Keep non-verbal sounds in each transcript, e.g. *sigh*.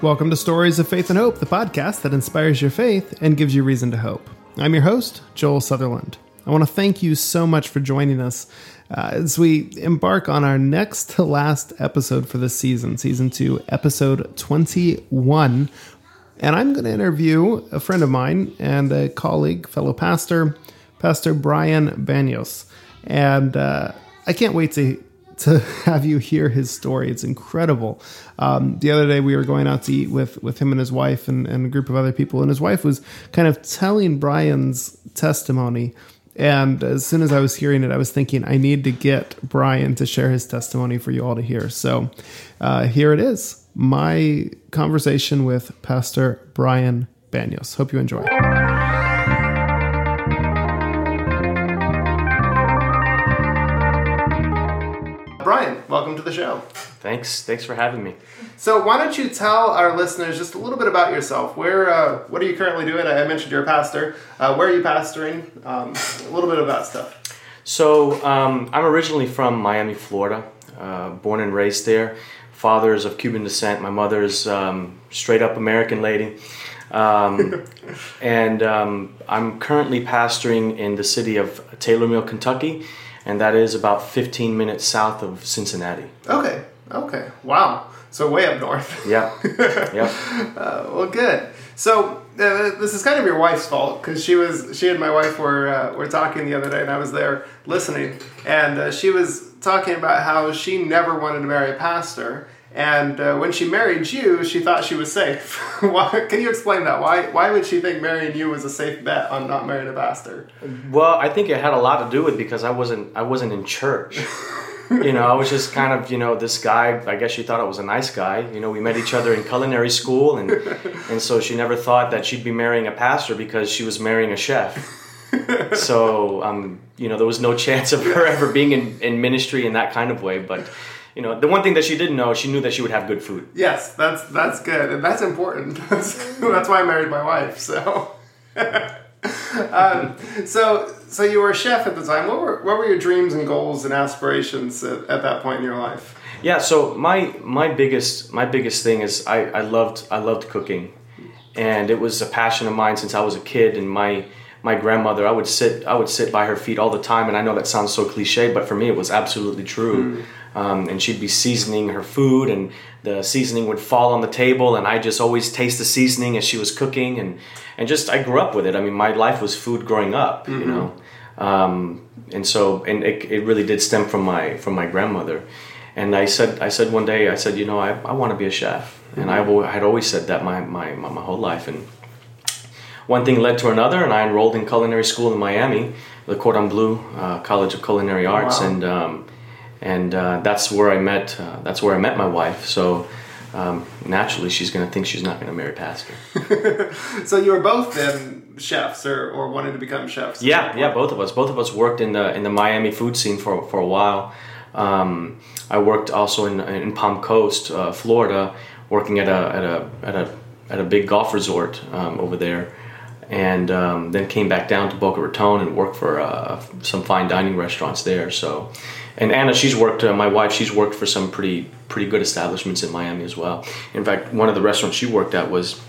Welcome to Stories of Faith and Hope, the podcast that inspires your faith and gives you reason to hope. I'm your host, Joel Sutherland. I want to thank you so much for joining us uh, as we embark on our next to last episode for this season, season two, episode 21. And I'm going to interview a friend of mine and a colleague, fellow pastor, Pastor Brian Banyos. And uh, I can't wait to to *laughs* have you hear his story. It's incredible. Um, the other day we were going out to eat with with him and his wife and, and a group of other people, and his wife was kind of telling Brian's testimony. And as soon as I was hearing it, I was thinking I need to get Brian to share his testimony for you all to hear. So uh, here it is my conversation with Pastor Brian Banyos. Hope you enjoy. The show. Thanks. Thanks for having me. So, why don't you tell our listeners just a little bit about yourself? Where, uh, what are you currently doing? I mentioned you're a pastor. Uh, where are you pastoring? Um, a little bit of that stuff. So, um, I'm originally from Miami, Florida. Uh, born and raised there. Father is of Cuban descent. My mother's um, straight up American lady. Um, *laughs* and um, I'm currently pastoring in the city of Taylor Mill, Kentucky and that is about 15 minutes south of Cincinnati. Okay, okay, wow. So way up north. Yeah, yeah. *laughs* Uh, well, good. So uh, this is kind of your wife's fault because she was she and my wife were uh, were talking the other day, and I was there listening, and uh, she was talking about how she never wanted to marry a pastor, and uh, when she married you, she thought she was safe. *laughs* why, can you explain that? Why why would she think marrying you was a safe bet on not marrying a pastor? Well, I think it had a lot to do with because I wasn't I wasn't in church. you know, I was just kind of, you know, this guy, I guess she thought I was a nice guy. You know, we met each other in culinary school and and so she never thought that she'd be marrying a pastor because she was marrying a chef. so, um, you know, there was no chance of her ever being in, in ministry in that kind of way, but you know, the one thing that she didn't know, she knew that she would have good food. Yes, that's that's good, and that's important. *laughs* That's, that's why I married my wife. So, *laughs* um, so so you were a chef at the time. What were what were your dreams and goals and aspirations at, at that point in your life? Yeah, so my my biggest my biggest thing is I, I loved I loved cooking, and it was a passion of mine since I was a kid. And my my grandmother, I would sit I would sit by her feet all the time. And I know that sounds so cliche, but for me it was absolutely true. Mm um, and she'd be seasoning her food and the seasoning would fall on the table and i just always taste the seasoning as she was cooking and, and just i grew up with it i mean my life was food growing up mm-hmm. you know um, and so and it, it really did stem from my from my grandmother and i said i said one day i said you know i, I want to be a chef mm-hmm. and i had always said that my, my, my, my whole life and one thing led to another and i enrolled in culinary school in miami the cordon bleu uh, college of culinary arts wow. and um, and uh, that's where I met. Uh, that's where I met my wife. So um, naturally, she's going to think she's not going to marry pastor. *laughs* so you were both then chefs, or, or wanted to become chefs. Yeah, yeah, both of us. Both of us worked in the in the Miami food scene for for a while. Um, I worked also in in Palm Coast, uh, Florida, working at a at a at a at a big golf resort um, over there and um, then came back down to Boca Raton and worked for uh, some fine dining restaurants there. So, and Anna, she's worked. Uh, my wife, she's worked for some pretty pretty good establishments in Miami as well. In fact, one of the restaurants she worked at was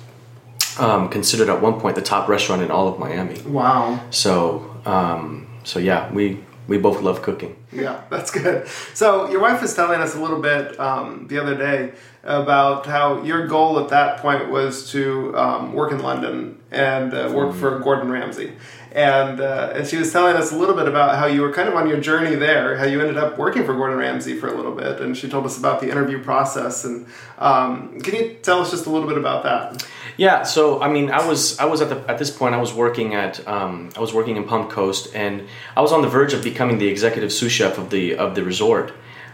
um, considered at one point the top restaurant in all of Miami. Wow. So, um, so yeah, we we both love cooking. *laughs* Yeah, that's good. So your wife was telling us a little bit um, the other day about how your goal at that point was to um, work in London and uh, work mm. for Gordon Ramsay. And, uh, and she was telling us a little bit about how you were kind of on your journey there, how you ended up working for Gordon Ramsay for a little bit. And she told us about the interview process. And um, can you tell us just a little bit about that? Yeah, so I mean, I was I was at the at this point I was working at um, I was working in Palm Coast, and I was on the verge of becoming the executive sous chef of the of the resort.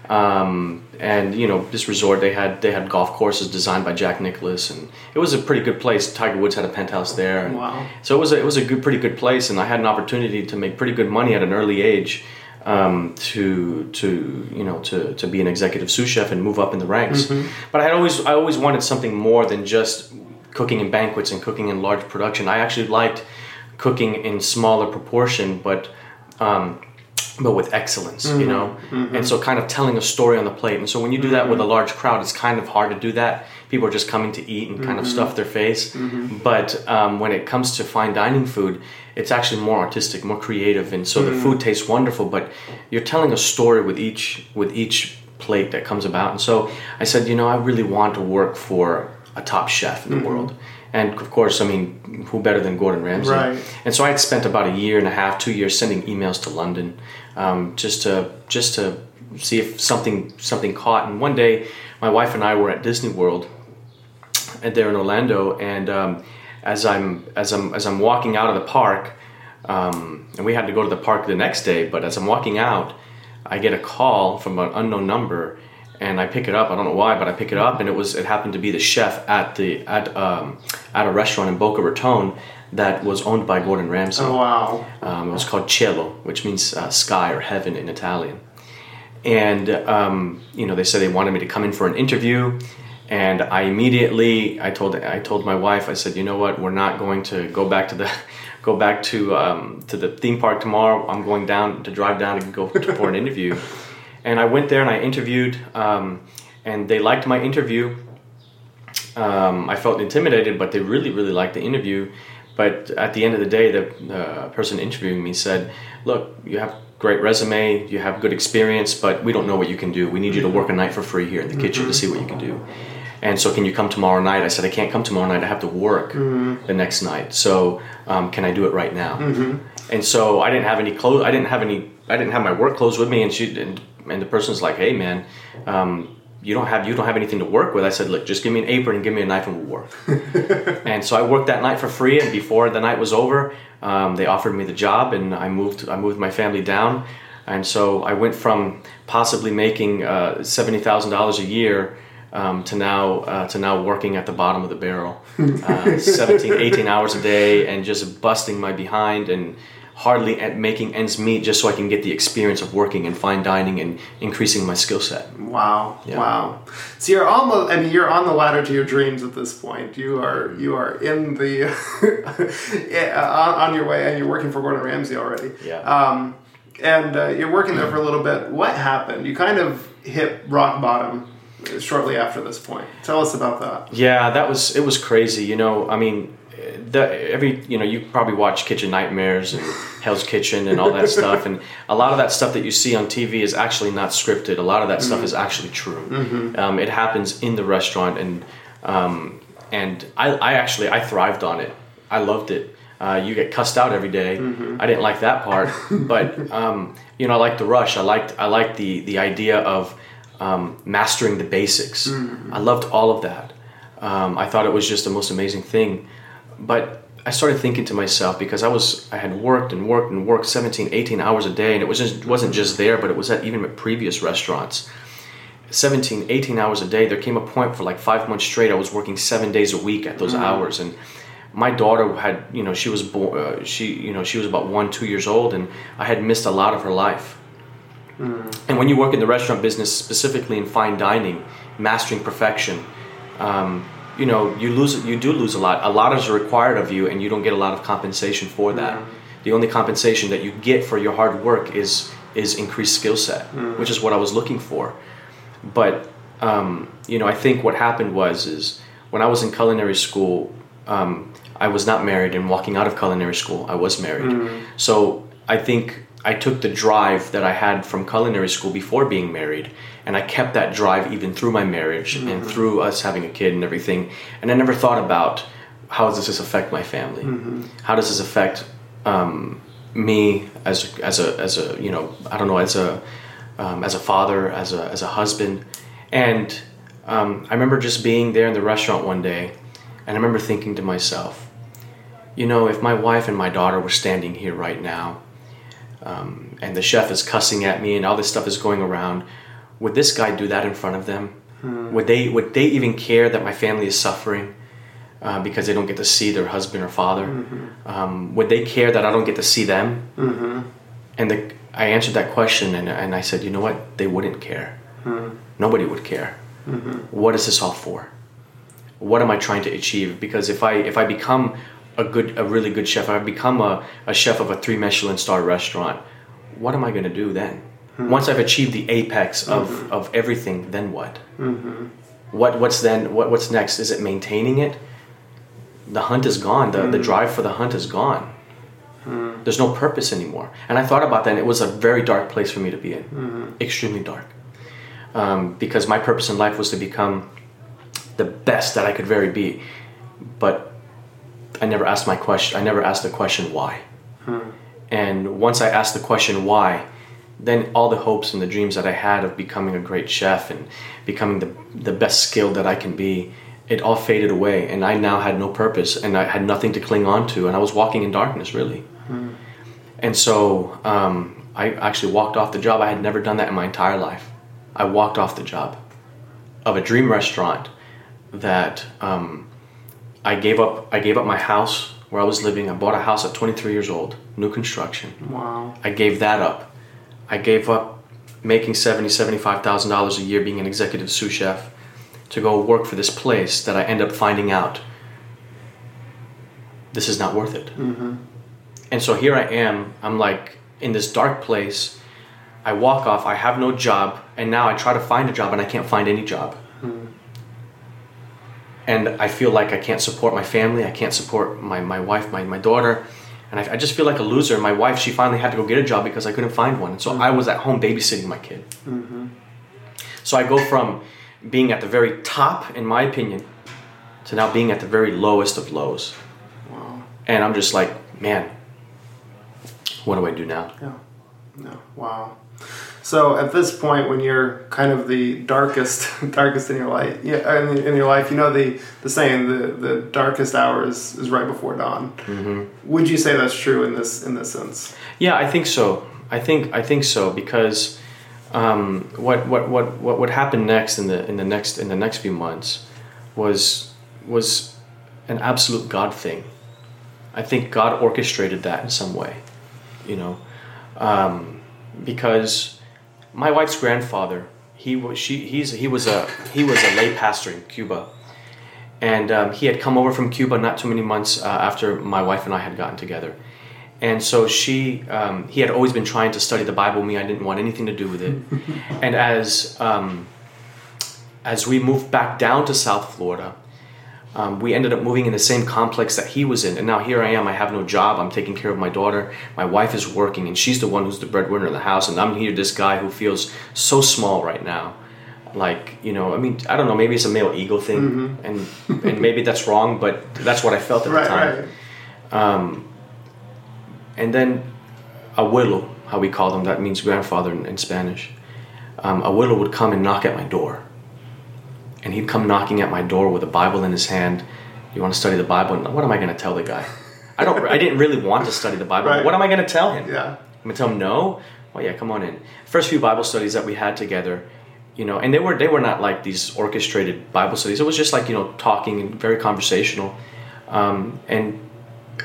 Um, and you know this resort they had they had golf courses designed by Jack Nicklaus and it was a pretty good place. Tiger Woods had a penthouse there. And wow! So it was a, it was a good pretty good place, and I had an opportunity to make pretty good money at an early age. Um, to to you know to, to be an executive sous chef and move up in the ranks, mm-hmm. but I had always I always wanted something more than just cooking in banquets and cooking in large production. I actually liked cooking in smaller proportion, but um, but with excellence, you mm-hmm. know? And mm-hmm. so kind of telling a story on the plate. And so when you do that with a mm-hmm. large crowd, it's kind of hard to do that. People are just coming to eat and kind of stuff their face. But um, when it comes to fine dining food, it's actually more artistic, more creative. And so the food tastes wonderful, but you're telling a story with each, with each plate that comes about. And so I said, you know, I really want to work for a top chef in the world. And of course, I mean, who better than Gordon Ramsay? Right. And so I had spent about a year and a half, two years, sending emails to London, um, just to just to see if something something caught. And one day, my wife and I were at Disney World, and there in Orlando. And um, as I'm as I'm as I'm walking out of the park, um, and we had to go to the park the next day. But as I'm walking out, I get a call from an unknown number, and I pick it up. I don't know why, but I pick it up, and it was it happened to be the chef at the at um, at a restaurant in Boca Raton that was owned by Gordon Ramsay. Oh wow. Um, it was called Cielo, which means uh, sky or heaven in Italian. And um, you know, they said they wanted me to come in for an interview, and I immediately I told I told my wife I said, you know what, we're not going to go back to the *laughs* go back to um, to the theme park tomorrow. I'm going down to drive down and go *laughs* to, for an interview. And I went there and I interviewed, um, and they liked my interview. Um, I felt intimidated, but they really, really liked the interview. But at the end of the day, the uh, person interviewing me said, "Look, you have great resume, you have good experience, but we don't know what you can do. We need you to work a night for free here in the kitchen to see what you can do." And so, can you come tomorrow night? I said, "I can't come tomorrow night. I have to work the next night. So, um, can I do it right now?" And so, I didn't have any clothes. I didn't have any. I didn't have my work clothes with me. And she and, and the person's like, "Hey, man." Um, you don't have you don't have anything to work with. I said, look, just give me an apron and give me a knife and we'll work. *laughs* and so I worked that night for free. And before the night was over, um, they offered me the job, and I moved. I moved my family down, and so I went from possibly making uh, seventy thousand dollars a year. Um, to now uh, to now working at the bottom of the barrel, uh, *laughs* 17, 18 hours a day, and just busting my behind and hardly at making ends meet just so I can get the experience of working in fine dining and increasing my skill set. Wow. Yeah. Wow. So you're almost I mean you're on the ladder to your dreams at this point. You are you are in the *laughs* on, on your way and you're working for Gordon Ramsay already. Yeah. Um and uh, you're working there for a little bit. What happened? You kind of hit rock bottom shortly after this point. Tell us about that. Yeah, that was it was crazy. You know, I mean, the, every you know you probably watch Kitchen Nightmares and Hell's Kitchen and all that stuff, and a lot of that stuff that you see on TV is actually not scripted. A lot of that stuff is actually true. Um, it happens in the restaurant, and um, and I, I actually I thrived on it. I loved it. Uh, you get cussed out every day. I didn't like that part, but *laughs* um, you know I liked the rush. I liked I liked the the idea of um, mastering the basics. I loved all of that. Um, I thought it was just the most amazing thing. But I started thinking to myself because I was I had worked and worked and worked 17, 18 hours a day, and it was just, wasn't just there, but it was at even at previous restaurants. 17, 18 hours a day. There came a point for like five months straight. I was working seven days a week at those hours, and my daughter had you know she was born uh, she you know she was about one two years old, and I had missed a lot of her life. And when you work in the restaurant business, specifically in fine dining, mastering perfection, um, you know you lose you do lose a lot. A lot is required of you, and you don't get a lot of compensation for that. The only compensation that you get for your hard work is is increased skill set, which is what I was looking for. But um, you know, I think what happened was is when I was in culinary school, um, I was not married, and walking out of culinary school, I was married. So I think I took the drive that I had from culinary school before being married, and I kept that drive even through my marriage and through us having a kid and everything. And I never thought about how does this affect my family? How does this affect um, me as as a as a you know I don't know as a um, as a father as a as a husband, and um, I remember just being there in the restaurant one day, and I remember thinking to myself, you know, if my wife and my daughter were standing here right now, um, and the chef is cussing at me and all this stuff is going around, would this guy do that in front of them? Would they would they even care that my family is suffering? Uh, because they don't get to see their husband or father, um, would they care that I don't get to see them? And the, I answered that question and, and I said, you know what? They wouldn't care. Nobody would care. What is this all for? What am I trying to achieve? Because if I if I become a good a really good chef, I've become a, a chef of a three Michelin star restaurant, what am I going to do then? Hmm. Once I've achieved the apex of, hmm. of everything, then what? Mm-hmm. What what's then? What what's next? Is it maintaining it? The hunt is gone. The the hmm. drive for the hunt is gone. There's no purpose anymore. And I thought about that. and It was a very dark place for me to be in, mm-hmm. extremely dark, um, because my purpose in life was to become the best that I could very be, but I never asked my question. I never asked the question why. And once I asked the question why, then all the hopes and the dreams that I had of becoming a great chef and becoming the the best skilled that I can be, it all faded away. And I now had no purpose and I had nothing to cling on to, and I was walking in darkness really. And so um, I actually walked off the job. I had never done that in my entire life. I walked off the job of a dream restaurant that um, I gave up. I gave up my house where I was living. I bought a house at 23 years old, new construction. Wow. I gave that up. I gave up making 70, 75,000 dollars a year being an executive sous chef to go work for this place that I end up finding out this is not worth it. Mm-hmm. And so here I am. I'm like in this dark place. I walk off. I have no job, and now I try to find a job, and I can't find any job. And I feel like I can't support my family. I can't support my, my wife, my, my daughter. And I, I just feel like a loser. My wife, she finally had to go get a job because I couldn't find one. And so I mm-hmm. was at home babysitting my kid. Mm-hmm. So I go from being at the very top, in my opinion, to now being at the very lowest of lows. Wow. And I'm just like, man, what do I do now? Yeah. No. Wow. So at this point, when you're kind of the darkest, *laughs* darkest in your life, yeah, in, in your life, you know the the saying, the the darkest hour is, is right before dawn. Mm-hmm. Would you say that's true in this in this sense? Yeah, I think so. I think I think so because um, what, what what what would happen next in the in the next in the next few months was was an absolute God thing. I think God orchestrated that in some way, you know, um, because my wife's grandfather he was she he's he was a he was a lay pastor in Cuba, and um, he had come over from Cuba not too many months uh, after my wife and I had gotten together, and so she um, he had always been trying to study the Bible. Me, I didn't want anything to do with it, *laughs* and as um, as we moved back down to South Florida, um, we ended up moving in the same complex that he was in. And now here I am. I have no job. I'm taking care of my daughter. My wife is working, and she's the one who's the breadwinner of the house. And I'm here, this guy who feels so small right now. Like you know, I mean, I don't know. Maybe it's a male ego thing, and and maybe that's wrong, but that's what I felt at Right. the time. Right. And then abuelo, how we call them, that means grandfather in, in Spanish. Um, abuelo would come and knock at my door. And he'd come knocking at my door with a Bible in his hand. You want to study the Bible? And what am I going to tell the guy? I don't. I didn't really want to study the Bible. Right. What am I going to tell him? Yeah. I'm gonna tell him no. Well, yeah, come on in. First few Bible studies that we had together, you know, and they were they were not like these orchestrated Bible studies. It was just like you know talking and very conversational, um, and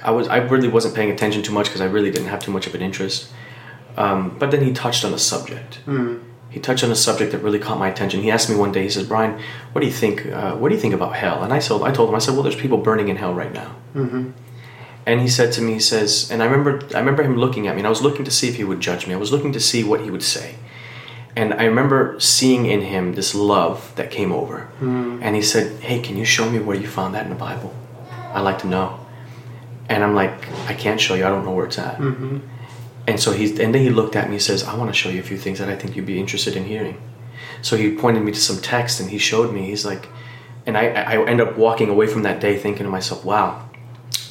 I was I really wasn't paying attention too much because I really didn't have too much of an interest. Um, but then he touched on a subject. He touched on a subject that really caught my attention. He asked me one day. He says, "Brian, what do you think? Uh, what do you think about hell?" And I told I told him I said, "Well, there's people burning in hell right now." Mm-hmm. And he said to me, he says, and I remember, I remember him looking at me, and I was looking to see if he would judge me. I was looking to see what he would say, and I remember seeing in him this love that came over. Mm-hmm. And he said, "Hey, can you show me where you found that in the Bible? I'd like to know." And I'm like, "I can't show you. I don't know where it's at." Mm-hmm. And so he, and then he looked at me and says, "I want to show you a few things that I think you'd be interested in hearing." So he pointed me to some text, and he showed me. He's like, and I, I end up walking away from that day thinking to myself, "Wow."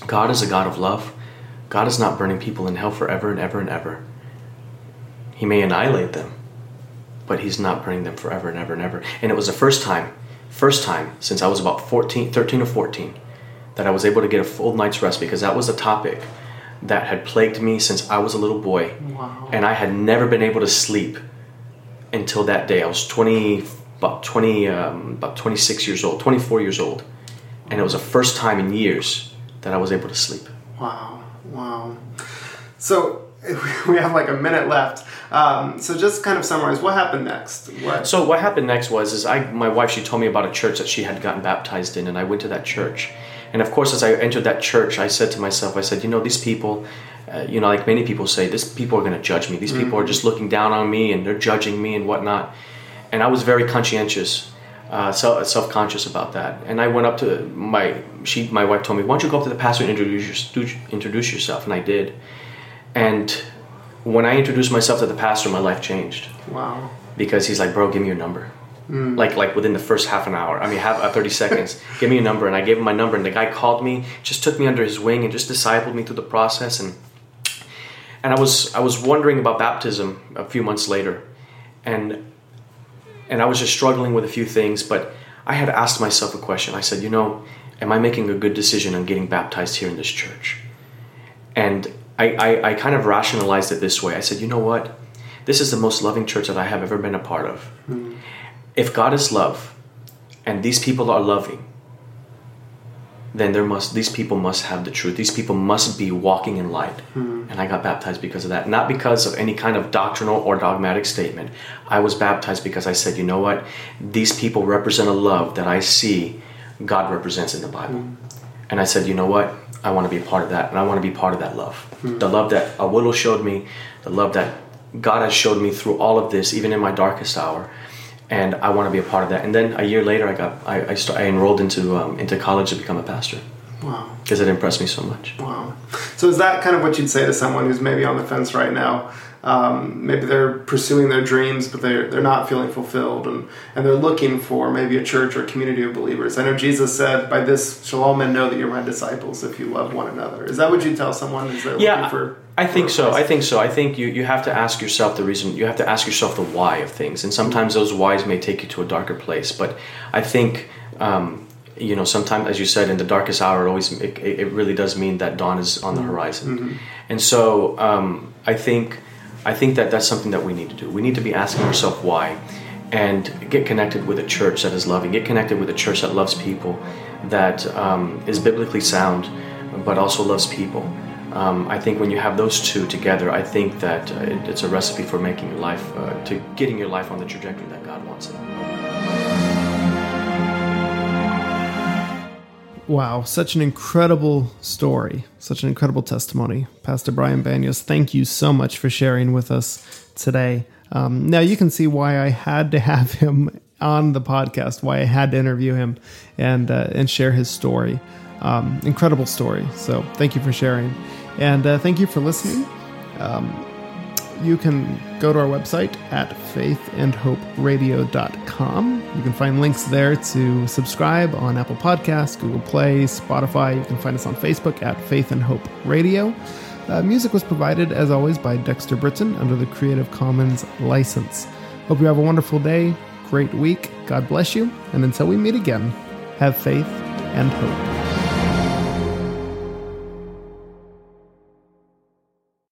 God is a God of love. God is not burning people in hell forever and ever and ever. He may annihilate them, but He's not burning them forever and ever and ever. And it was the first time, first time since I was about 14, 13 or 14, that I was able to get a full night's rest because that was a topic that had plagued me since I was a little boy. Wow. And I had never been able to sleep until that day. I was 20, about 20, um, about 26 years old, 24 years old. And it was the first time in years that I was able to sleep. Wow, wow. So *laughs* we have like a minute left. Um, so just kind of summarize what happened next. What? So what happened next was is I my wife she told me about a church that she had gotten baptized in and I went to that church And of course, as I entered that church, I said to myself, I said, you know, these people, uh, you know, like many people say, these people are going to judge me. These mm-hmm. people are just looking down on me and they're judging me and whatnot. And I was very conscientious, uh, self conscious about that. And I went up to my she, my wife told me, why don't you go up to the pastor and introduce introduce yourself? And I did. And when I introduced myself to the pastor, my life changed. Wow. Because he's like, bro, give me your number. Mm. Like like within the first half an hour. I mean, have uh, thirty seconds. *laughs* Give me a number, and I gave him my number, and the guy called me, just took me under his wing, and just discipled me through the process. And and I was I was wondering about baptism a few months later, and and I was just struggling with a few things. But I had asked myself a question. I said, you know, am I making a good decision on getting baptized here in this church? And I, I, I kind of rationalized it this way. I said, you know what? This is the most loving church that I have ever been a part of. Mm if God is love and these people are loving, then there must these people must have the truth. These people must be walking in light. Mm-hmm. And I got baptized because of that. Not because of any kind of doctrinal or dogmatic statement. I was baptized because I said, you know what? These people represent a love that I see God represents in the Bible. Mm-hmm. And I said, you know what? I want to be a part of that. And I want to be part of that love. Mm-hmm. The love that a Abuelo showed me, the love that God has showed me through all of this, even in my darkest hour and I want to be a part of that. And then a year later, I got I I, start, I enrolled into um, into college to become a pastor. Wow! Because it impressed me so much. Wow! So is that kind of what you'd say to someone who's maybe on the fence right now? Um, maybe they're pursuing their dreams, but they're they're not feeling fulfilled, and and they're looking for maybe a church or a community of believers. I know Jesus said, "By this shall all men know that you're my disciples if you love one another." Is that what you tell someone? Is they're yeah, looking for I think so. I think so. I think you, you have to ask yourself the reason, you have to ask yourself the why of things. And sometimes those whys may take you to a darker place. But I think, um, you know, sometimes, as you said, in the darkest hour, it always, it, it really does mean that dawn is on the mm-hmm. horizon. Mm-hmm. And so um, I think, I think that that's something that we need to do. We need to be asking ourselves why and get connected with a church that is loving, get connected with a church that loves people, that um, is biblically sound, but also loves people. Um, I think when you have those two together, I think that uh, it, it's a recipe for making your life, uh, to getting your life on the trajectory that God wants it. Wow, such an incredible story, such an incredible testimony. Pastor Brian Banyas, thank you so much for sharing with us today. Um, now you can see why I had to have him on the podcast, why I had to interview him and uh, and share his story. Um, incredible story. So thank you for sharing. And uh, thank you for listening. Um, you can go to our website at faithandhoperadio.com. You can find links there to subscribe on Apple Podcasts, Google Play, Spotify. You can find us on Facebook at Faith and Hope Radio. Uh, music was provided, as always, by Dexter Britain under the Creative Commons license. Hope you have a wonderful day, great week. God bless you. And until we meet again, have faith and hope.